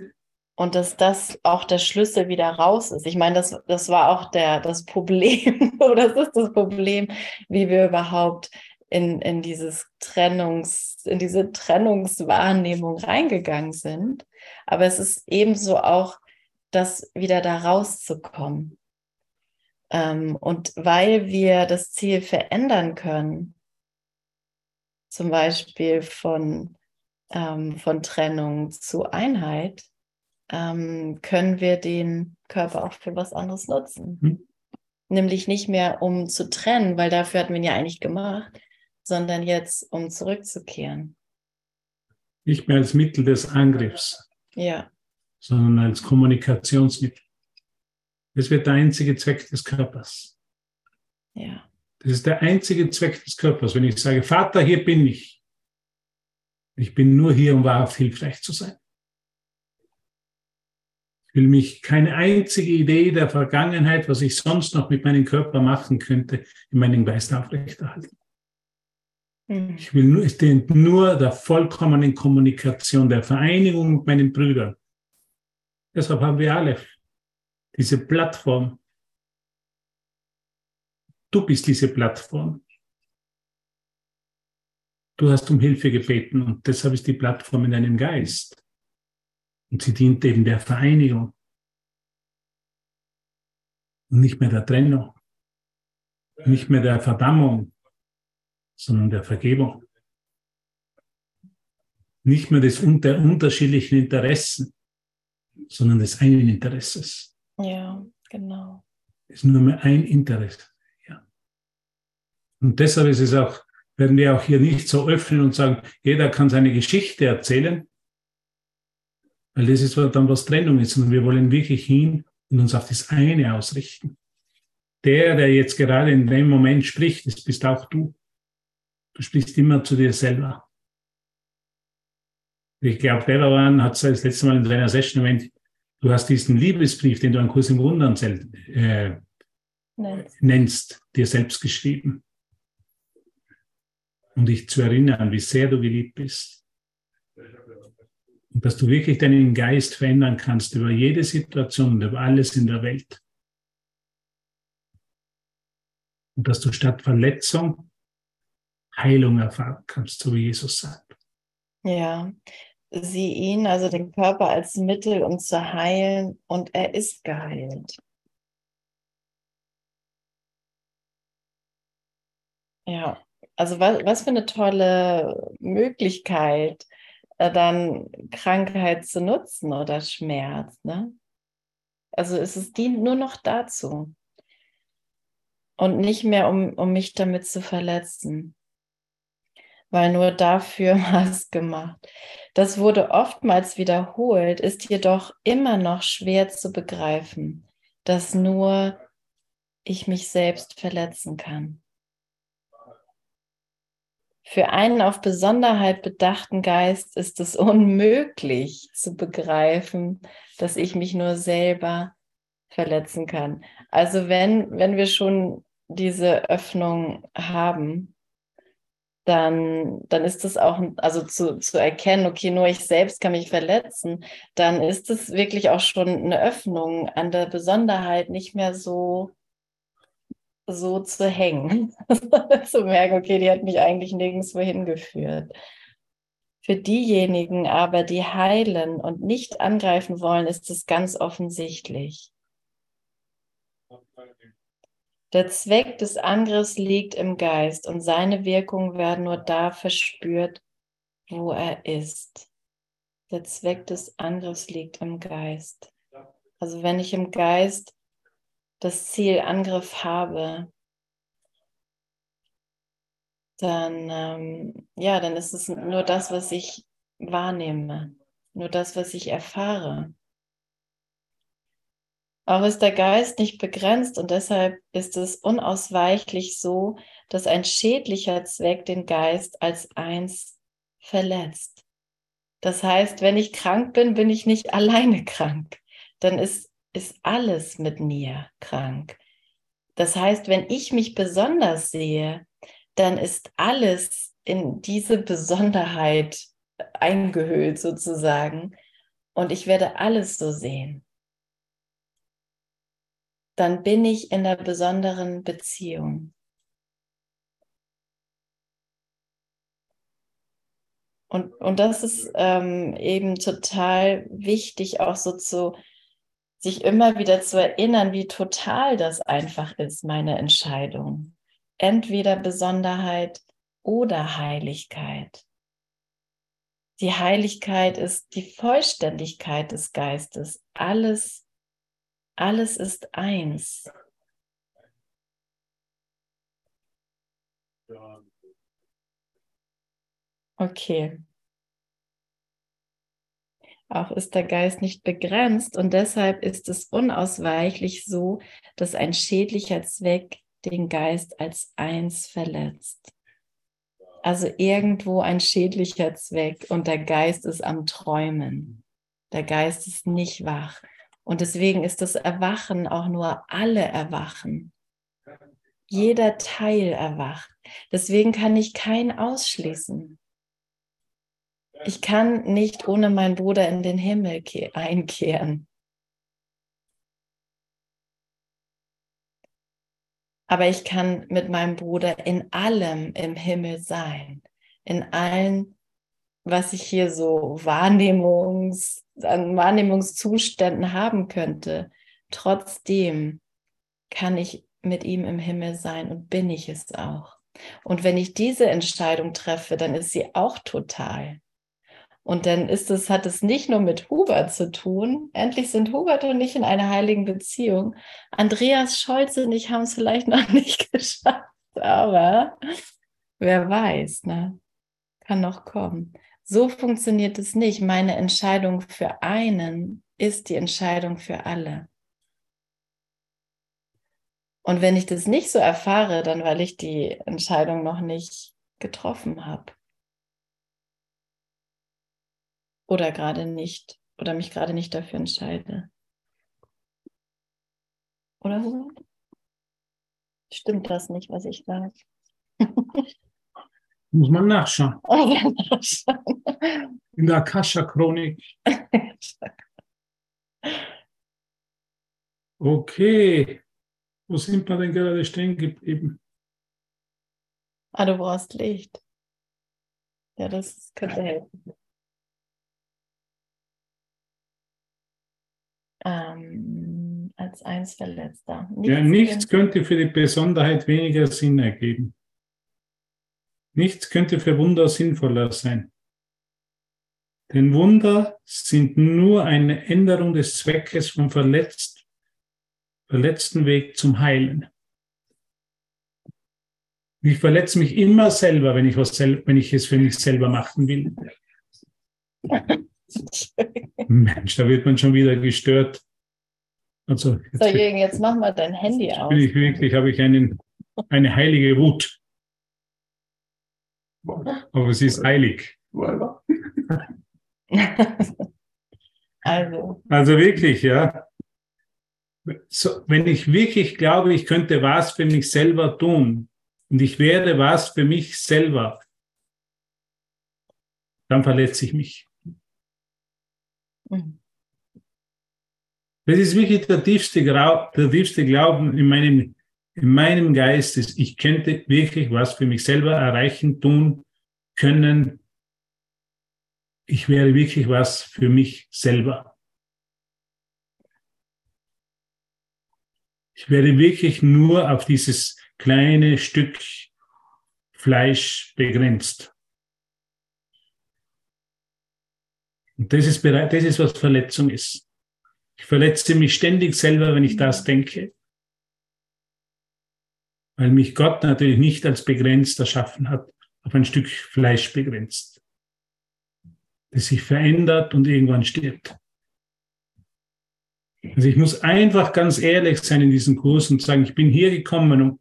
und dass das auch der Schlüssel wieder raus ist. Ich meine, das, das war auch der, das Problem, oder das ist das Problem, wie wir überhaupt in, in dieses Trennungs, in diese Trennungswahrnehmung reingegangen sind. Aber es ist ebenso auch das wieder da rauszukommen. Ähm, und weil wir das Ziel verändern können, zum Beispiel von, ähm, von Trennung zu Einheit, ähm, können wir den Körper auch für was anderes nutzen. Mhm. Nämlich nicht mehr, um zu trennen, weil dafür hatten wir ihn ja eigentlich gemacht, sondern jetzt, um zurückzukehren. Nicht mehr als Mittel des Angriffs. Ja sondern als Kommunikationsmittel. Das wird der einzige Zweck des Körpers. Ja. Das ist der einzige Zweck des Körpers. Wenn ich sage, Vater, hier bin ich. Ich bin nur hier, um wahrhaft hilfreich zu sein. Ich will mich keine einzige Idee der Vergangenheit, was ich sonst noch mit meinem Körper machen könnte, in meinem Geist aufrechterhalten. Mhm. Ich will nur, es dient nur der vollkommenen Kommunikation, der Vereinigung mit meinen Brüdern. Deshalb haben wir alle diese Plattform. Du bist diese Plattform. Du hast um Hilfe gebeten und deshalb ist die Plattform in deinem Geist. Und sie dient eben der Vereinigung und nicht mehr der Trennung, nicht mehr der Verdammung, sondern der Vergebung. Nicht mehr des, der unterschiedlichen Interessen, sondern des einen Interesses. Ja, genau. Es ist nur mehr ein Interesse. Ja. Und deshalb ist es auch, werden wir auch hier nicht so öffnen und sagen, jeder kann seine Geschichte erzählen, weil das ist dann was Trennung ist, sondern wir wollen wirklich hin und uns auf das eine ausrichten. Der, der jetzt gerade in dem Moment spricht, das bist auch du. Du sprichst immer zu dir selber. Ich glaube, Devaran hat das letzte Mal in seiner Session erwähnt, du hast diesen Liebesbrief, den du an Kurs im Wundern äh, nennst, dir selbst geschrieben. Um dich zu erinnern, wie sehr du geliebt bist. Und dass du wirklich deinen Geist verändern kannst über jede Situation und über alles in der Welt. Und dass du statt Verletzung Heilung erfahren kannst, so wie Jesus sagt. Ja, sie ihn, also den Körper, als Mittel, um zu heilen und er ist geheilt. Ja, also was, was für eine tolle Möglichkeit, äh, dann Krankheit zu nutzen oder Schmerz. Ne? Also es dient nur noch dazu und nicht mehr, um, um mich damit zu verletzen, weil nur dafür war es gemacht. Das wurde oftmals wiederholt, ist jedoch immer noch schwer zu begreifen, dass nur ich mich selbst verletzen kann. Für einen auf Besonderheit bedachten Geist ist es unmöglich zu begreifen, dass ich mich nur selber verletzen kann. Also wenn, wenn wir schon diese Öffnung haben, dann, dann ist es auch, also zu, zu erkennen, okay, nur ich selbst kann mich verletzen, dann ist es wirklich auch schon eine Öffnung an der Besonderheit, nicht mehr so so zu hängen, zu merken, okay, die hat mich eigentlich nirgendwo hingeführt. Für diejenigen aber, die heilen und nicht angreifen wollen, ist es ganz offensichtlich. Der Zweck des Angriffs liegt im Geist und seine Wirkungen werden nur da verspürt, wo er ist. Der Zweck des Angriffs liegt im Geist. Also wenn ich im Geist das Ziel Angriff habe, dann, ähm, ja, dann ist es nur das, was ich wahrnehme, nur das, was ich erfahre. Auch ist der Geist nicht begrenzt und deshalb ist es unausweichlich so, dass ein schädlicher Zweck den Geist als eins verletzt. Das heißt, wenn ich krank bin, bin ich nicht alleine krank. Dann ist ist alles mit mir krank. Das heißt, wenn ich mich besonders sehe, dann ist alles in diese Besonderheit eingehüllt sozusagen und ich werde alles so sehen. Dann bin ich in der besonderen Beziehung. Und, und das ist ähm, eben total wichtig, auch so zu, sich immer wieder zu erinnern, wie total das einfach ist, meine Entscheidung. Entweder Besonderheit oder Heiligkeit. Die Heiligkeit ist die Vollständigkeit des Geistes. Alles, alles ist eins. Okay. Auch ist der Geist nicht begrenzt und deshalb ist es unausweichlich so, dass ein schädlicher Zweck den Geist als eins verletzt. Also irgendwo ein schädlicher Zweck und der Geist ist am Träumen. Der Geist ist nicht wach. Und deswegen ist das Erwachen auch nur alle erwachen. Jeder Teil erwacht. Deswegen kann ich keinen ausschließen. Ich kann nicht ohne meinen Bruder in den Himmel einkehren. Aber ich kann mit meinem Bruder in allem im Himmel sein. In allen, was ich hier so Wahrnehmungs, an Wahrnehmungszuständen haben könnte. Trotzdem kann ich mit ihm im Himmel sein und bin ich es auch. Und wenn ich diese Entscheidung treffe, dann ist sie auch total. Und dann ist es, hat es nicht nur mit Hubert zu tun. Endlich sind Hubert und ich in einer heiligen Beziehung. Andreas Scholz und ich haben es vielleicht noch nicht geschafft, aber wer weiß, ne? Kann noch kommen. So funktioniert es nicht. Meine Entscheidung für einen ist die Entscheidung für alle. Und wenn ich das nicht so erfahre, dann weil ich die Entscheidung noch nicht getroffen habe. oder gerade nicht oder mich gerade nicht dafür entscheide. Oder so? Stimmt das nicht, was ich sage? Muss man nachschauen. In der Akasha-Chronik. Okay. Wo sind wir denn gerade stehen geblieben? Ah, du brauchst Licht. Ja, das könnte helfen. ähm, als eins Verletzter. Nichts ja, nichts könnte für die Besonderheit weniger Sinn ergeben. Nichts könnte für Wunder sinnvoller sein. Denn Wunder sind nur eine Änderung des Zweckes vom verletzt, verletzten Weg zum Heilen. Ich verletze mich immer selber, wenn ich, was wenn ich es für mich selber machen will. Mensch, da wird man schon wieder gestört. Also, so, Jürgen, jetzt mach mal dein Handy aus. Bin ich wirklich, habe ich einen, eine heilige Wut. Aber es ist heilig. also. also wirklich, ja. So, wenn ich wirklich glaube, ich könnte was für mich selber tun und ich werde was für mich selber, dann verletze ich mich. Mhm. Das ist wirklich der tiefste, der tiefste Glauben in meinem, in meinem Geist. Ist, ich könnte wirklich was für mich selber erreichen, tun können. Ich wäre wirklich was für mich selber. Ich wäre wirklich nur auf dieses kleine Stück Fleisch begrenzt. Und das ist, das ist, was Verletzung ist. Ich verletze mich ständig selber, wenn ich das denke. Weil mich Gott natürlich nicht als begrenzt erschaffen hat, auf ein Stück Fleisch begrenzt. Das sich verändert und irgendwann stirbt. Also ich muss einfach ganz ehrlich sein in diesem Kurs und sagen, ich bin hier gekommen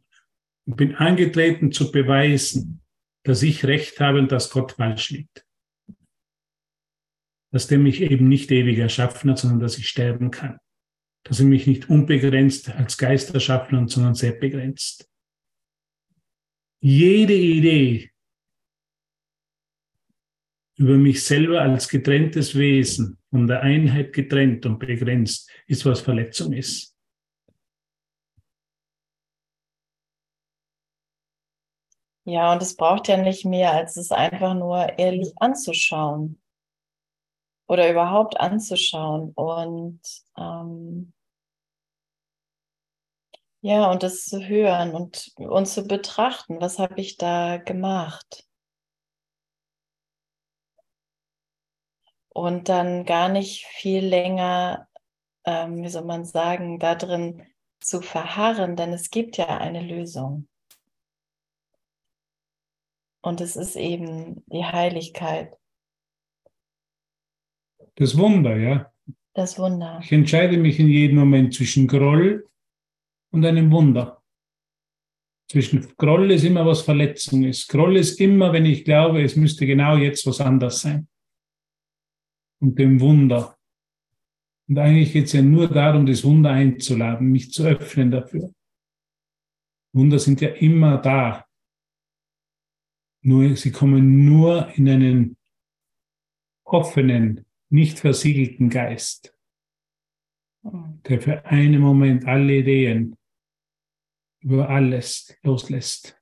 und bin angetreten zu beweisen, dass ich Recht habe und dass Gott falsch liegt dass der mich eben nicht ewig erschaffen hat, sondern dass ich sterben kann. Dass er mich nicht unbegrenzt als Geist erschaffen hat, sondern sehr begrenzt. Jede Idee über mich selber als getrenntes Wesen, von der Einheit getrennt und begrenzt, ist, was Verletzung ist. Ja, und es braucht ja nicht mehr, als es einfach nur ehrlich anzuschauen oder überhaupt anzuschauen und ähm, ja, und das zu hören und, und zu betrachten, was habe ich da gemacht? Und dann gar nicht viel länger, ähm, wie soll man sagen, da drin zu verharren, denn es gibt ja eine Lösung. Und es ist eben die Heiligkeit. Das Wunder, ja. Das Wunder. Ich entscheide mich in jedem Moment zwischen Groll und einem Wunder. Zwischen Groll ist immer was Verletzung ist. Groll ist immer, wenn ich glaube, es müsste genau jetzt was anders sein. Und dem Wunder. Und eigentlich geht es ja nur darum, das Wunder einzuladen, mich zu öffnen dafür. Wunder sind ja immer da. Nur, sie kommen nur in einen offenen, nicht versiegelten Geist, der für einen Moment alle Ideen über alles loslässt,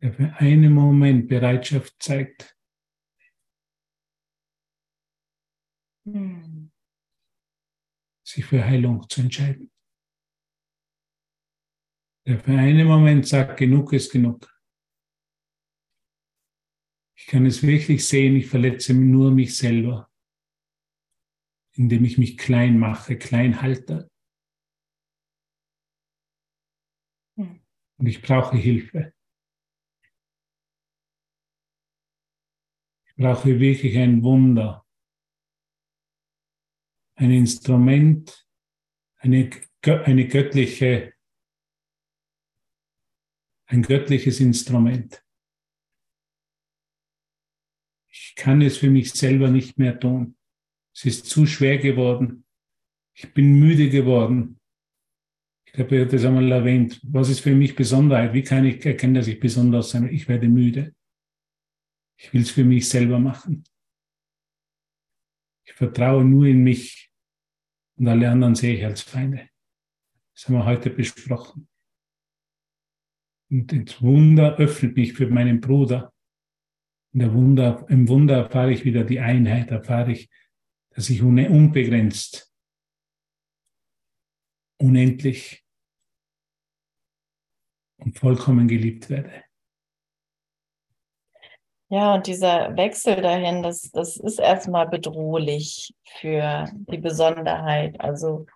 der für einen Moment Bereitschaft zeigt, hm. sich für Heilung zu entscheiden. Der für einen Moment sagt, genug ist genug. Ich kann es wirklich sehen, ich verletze nur mich selber, indem ich mich klein mache, klein halte. Und ich brauche Hilfe. Ich brauche wirklich ein Wunder, ein Instrument, eine, eine göttliche, ein göttliches Instrument. Ich kann es für mich selber nicht mehr tun. Es ist zu schwer geworden. Ich bin müde geworden. Ich hat das einmal erwähnt. Was ist für mich Besonderheit? Wie kann ich erkennen, dass ich besonders sein? Ich werde müde. Ich will es für mich selber machen. Ich vertraue nur in mich und alle anderen sehe ich als Feinde. Das haben wir heute besprochen. Und das Wunder öffnet mich für meinen Bruder, in der Wunder, Im Wunder erfahre ich wieder die Einheit, erfahre ich, dass ich unbegrenzt, unendlich und vollkommen geliebt werde. Ja, und dieser Wechsel dahin, das, das ist erstmal bedrohlich für die Besonderheit, also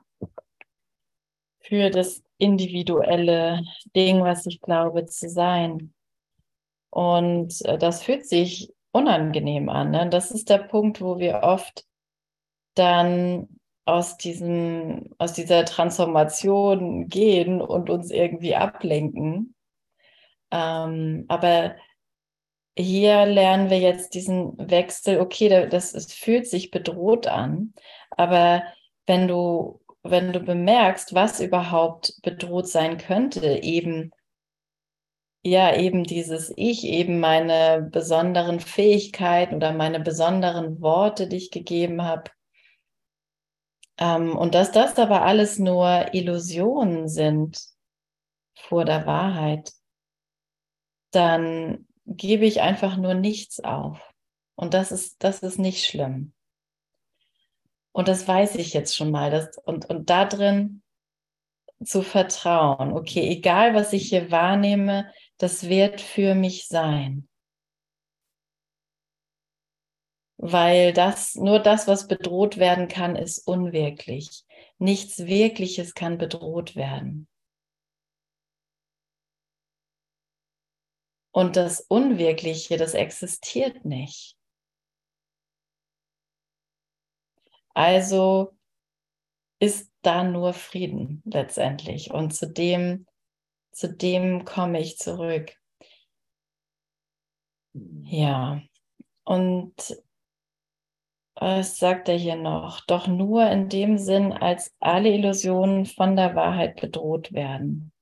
für das individuelle Ding, was ich glaube zu sein. Und äh, das fühlt sich unangenehm an. Ne? Das ist der Punkt, wo wir oft dann aus diesem, aus dieser Transformation gehen und uns irgendwie ablenken. Ähm, aber hier lernen wir jetzt diesen Wechsel, okay, das, das fühlt sich bedroht an, aber wenn du, wenn du bemerkst, was überhaupt bedroht sein könnte, eben ja, eben dieses Ich, eben meine besonderen Fähigkeiten oder meine besonderen Worte, die ich gegeben habe. Ähm, und dass das aber alles nur Illusionen sind vor der Wahrheit, dann gebe ich einfach nur nichts auf. Und das ist, das ist nicht schlimm. Und das weiß ich jetzt schon mal. Das, und, und da drin zu vertrauen, okay, egal was ich hier wahrnehme, das wird für mich sein. Weil das, nur das, was bedroht werden kann, ist unwirklich. Nichts Wirkliches kann bedroht werden. Und das Unwirkliche, das existiert nicht. Also ist da nur Frieden letztendlich. Und zu dem, zu dem komme ich zurück. Ja, und was sagt er hier noch? Doch nur in dem Sinn, als alle Illusionen von der Wahrheit bedroht werden.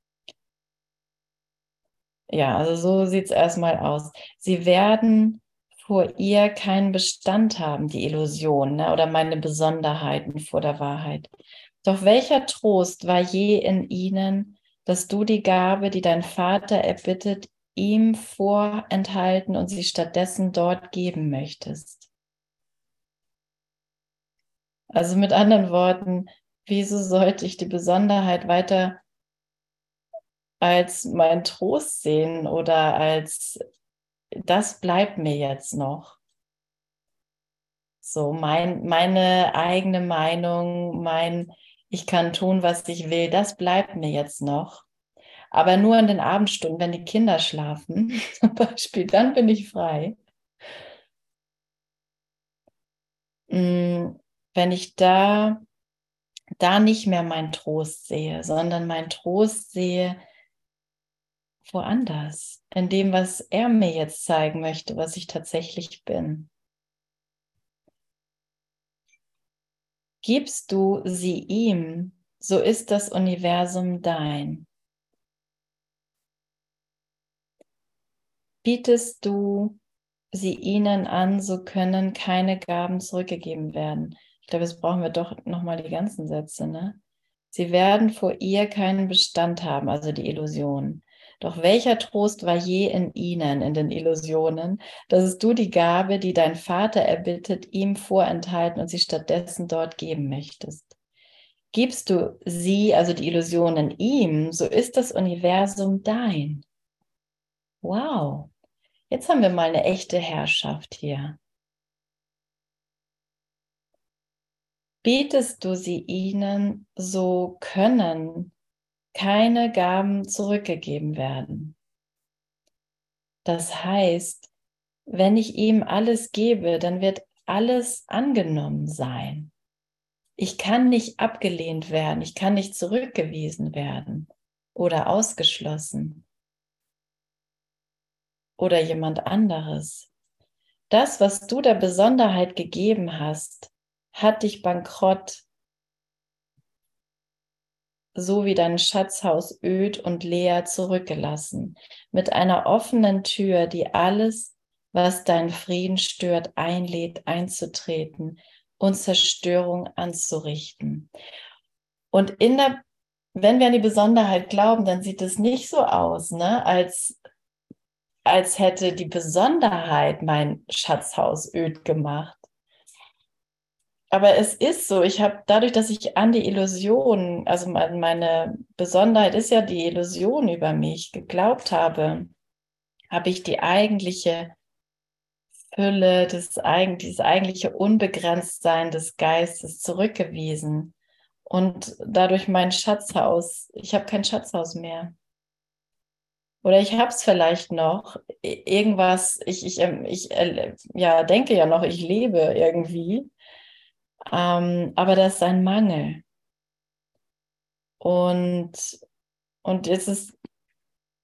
Ja, also so sieht es erstmal aus. Sie werden vor ihr keinen Bestand haben, die Illusion ne, oder meine Besonderheiten vor der Wahrheit. Doch welcher Trost war je in ihnen, dass du die Gabe, die dein Vater erbittet, ihm vorenthalten und sie stattdessen dort geben möchtest? Also mit anderen Worten, wieso sollte ich die Besonderheit weiter als mein Trost sehen oder als das bleibt mir jetzt noch. So, mein, meine eigene Meinung, mein, ich kann tun, was ich will, das bleibt mir jetzt noch. Aber nur in den Abendstunden, wenn die Kinder schlafen, zum Beispiel, dann bin ich frei. Wenn ich da, da nicht mehr meinen Trost sehe, sondern meinen Trost sehe woanders, in dem, was er mir jetzt zeigen möchte, was ich tatsächlich bin. Gibst du sie ihm, so ist das Universum dein. Bietest du sie ihnen an, so können keine Gaben zurückgegeben werden. Ich glaube, jetzt brauchen wir doch nochmal die ganzen Sätze. Ne? Sie werden vor ihr keinen Bestand haben, also die Illusion. Doch welcher Trost war je in ihnen, in den Illusionen, dass du die Gabe, die dein Vater erbittet, ihm vorenthalten und sie stattdessen dort geben möchtest? Gibst du sie, also die Illusionen, ihm, so ist das Universum dein. Wow, jetzt haben wir mal eine echte Herrschaft hier. Bietest du sie ihnen, so können keine Gaben zurückgegeben werden. Das heißt, wenn ich ihm alles gebe, dann wird alles angenommen sein. Ich kann nicht abgelehnt werden, ich kann nicht zurückgewiesen werden oder ausgeschlossen oder jemand anderes. Das, was du der Besonderheit gegeben hast, hat dich bankrott so wie dein Schatzhaus öd und leer zurückgelassen, mit einer offenen Tür, die alles, was dein Frieden stört, einlädt, einzutreten und Zerstörung anzurichten. Und in der, wenn wir an die Besonderheit glauben, dann sieht es nicht so aus, ne, als, als hätte die Besonderheit mein Schatzhaus öd gemacht, aber es ist so, ich habe dadurch, dass ich an die Illusion, also meine Besonderheit ist ja die Illusion über mich, geglaubt habe, habe ich die eigentliche Fülle, das, dieses eigentliche Unbegrenztsein des Geistes zurückgewiesen. Und dadurch mein Schatzhaus, ich habe kein Schatzhaus mehr. Oder ich habe es vielleicht noch, irgendwas, ich, ich, ähm, ich äh, ja, denke ja noch, ich lebe irgendwie, ähm, aber das ist ein Mangel. Und, und es ist,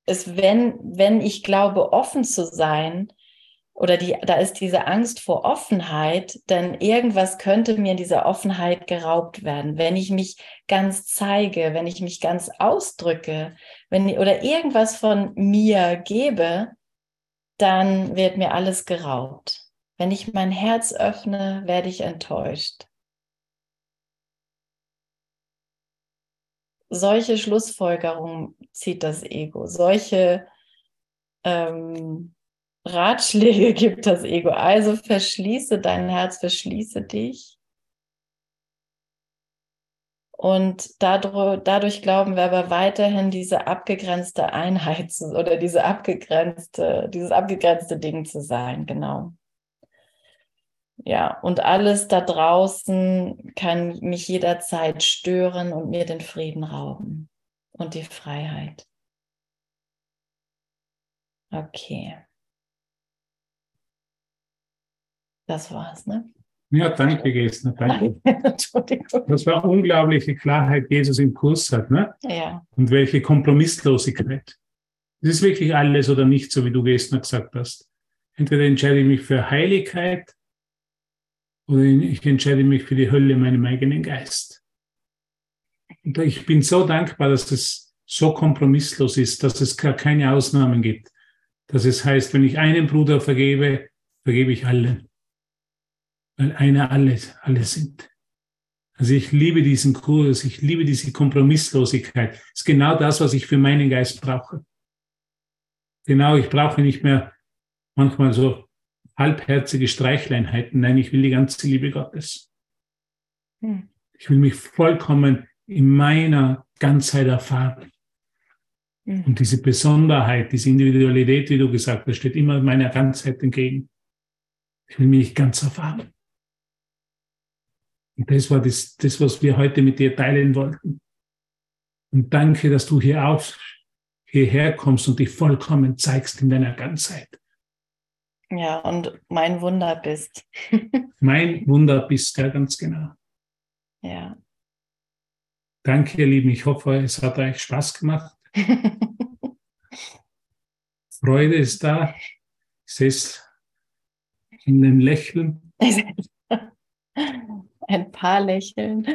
es, wenn, wenn ich glaube, offen zu sein, oder die, da ist diese Angst vor Offenheit, denn irgendwas könnte mir in dieser Offenheit geraubt werden, wenn ich mich ganz zeige, wenn ich mich ganz ausdrücke, wenn oder irgendwas von mir gebe, dann wird mir alles geraubt. Wenn ich mein Herz öffne, werde ich enttäuscht. Solche Schlussfolgerungen zieht das Ego, solche ähm, Ratschläge gibt das Ego. Also verschließe dein Herz, verschließe dich. Und dadurch, dadurch glauben wir aber weiterhin diese abgegrenzte Einheit zu, oder diese abgegrenzte, dieses abgegrenzte Ding zu sein, genau. Ja, und alles da draußen kann mich jederzeit stören und mir den Frieden rauben und die Freiheit. Okay. Das war's, ne? Ja, danke, Gestner. Danke. Das war unglaubliche Klarheit, Jesus im Kurs hat, ne? Ja. Und welche Kompromisslosigkeit. Es ist wirklich alles oder nicht, so wie du gestern gesagt hast. Entweder entscheide ich mich für Heiligkeit oder ich entscheide mich für die Hölle in meinem eigenen Geist. Und ich bin so dankbar, dass es so kompromisslos ist, dass es gar keine Ausnahmen gibt. Dass es heißt, wenn ich einen Bruder vergebe, vergebe ich allen weil einer alles, alles sind. Also ich liebe diesen Kurs, ich liebe diese Kompromisslosigkeit. Das ist genau das, was ich für meinen Geist brauche. Genau, ich brauche nicht mehr manchmal so halbherzige Streichleinheiten. Nein, ich will die ganze Liebe Gottes. Hm. Ich will mich vollkommen in meiner Ganzheit erfahren. Hm. Und diese Besonderheit, diese Individualität, wie du gesagt hast, steht immer meiner Ganzheit entgegen. Ich will mich ganz erfahren. Und das war das, das, was wir heute mit dir teilen wollten. Und danke, dass du hier auf, hierher kommst und dich vollkommen zeigst in deiner Ganzheit. Ja, und mein Wunder bist. mein Wunder bist, ja, ganz genau. Ja. Danke, ihr Lieben. Ich hoffe, es hat euch Spaß gemacht. Freude ist da. Ich sehe es in dem Lächeln. Ein paar lächeln.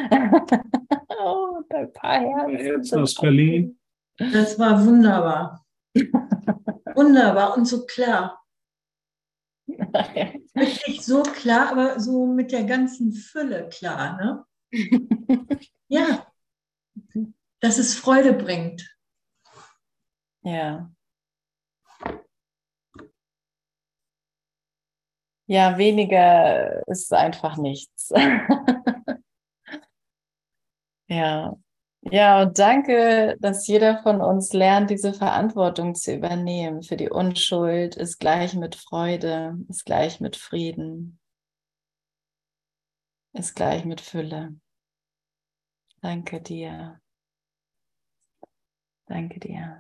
oh, ein paar Herzen. aus Berlin. Das war wunderbar. wunderbar und so klar. Wirklich so klar, aber so mit der ganzen Fülle klar, ne? ja. Dass es Freude bringt. Ja. Ja, weniger ist einfach nichts. ja. Ja, und danke, dass jeder von uns lernt, diese Verantwortung zu übernehmen. Für die Unschuld ist gleich mit Freude, ist gleich mit Frieden, ist gleich mit Fülle. Danke dir. Danke dir.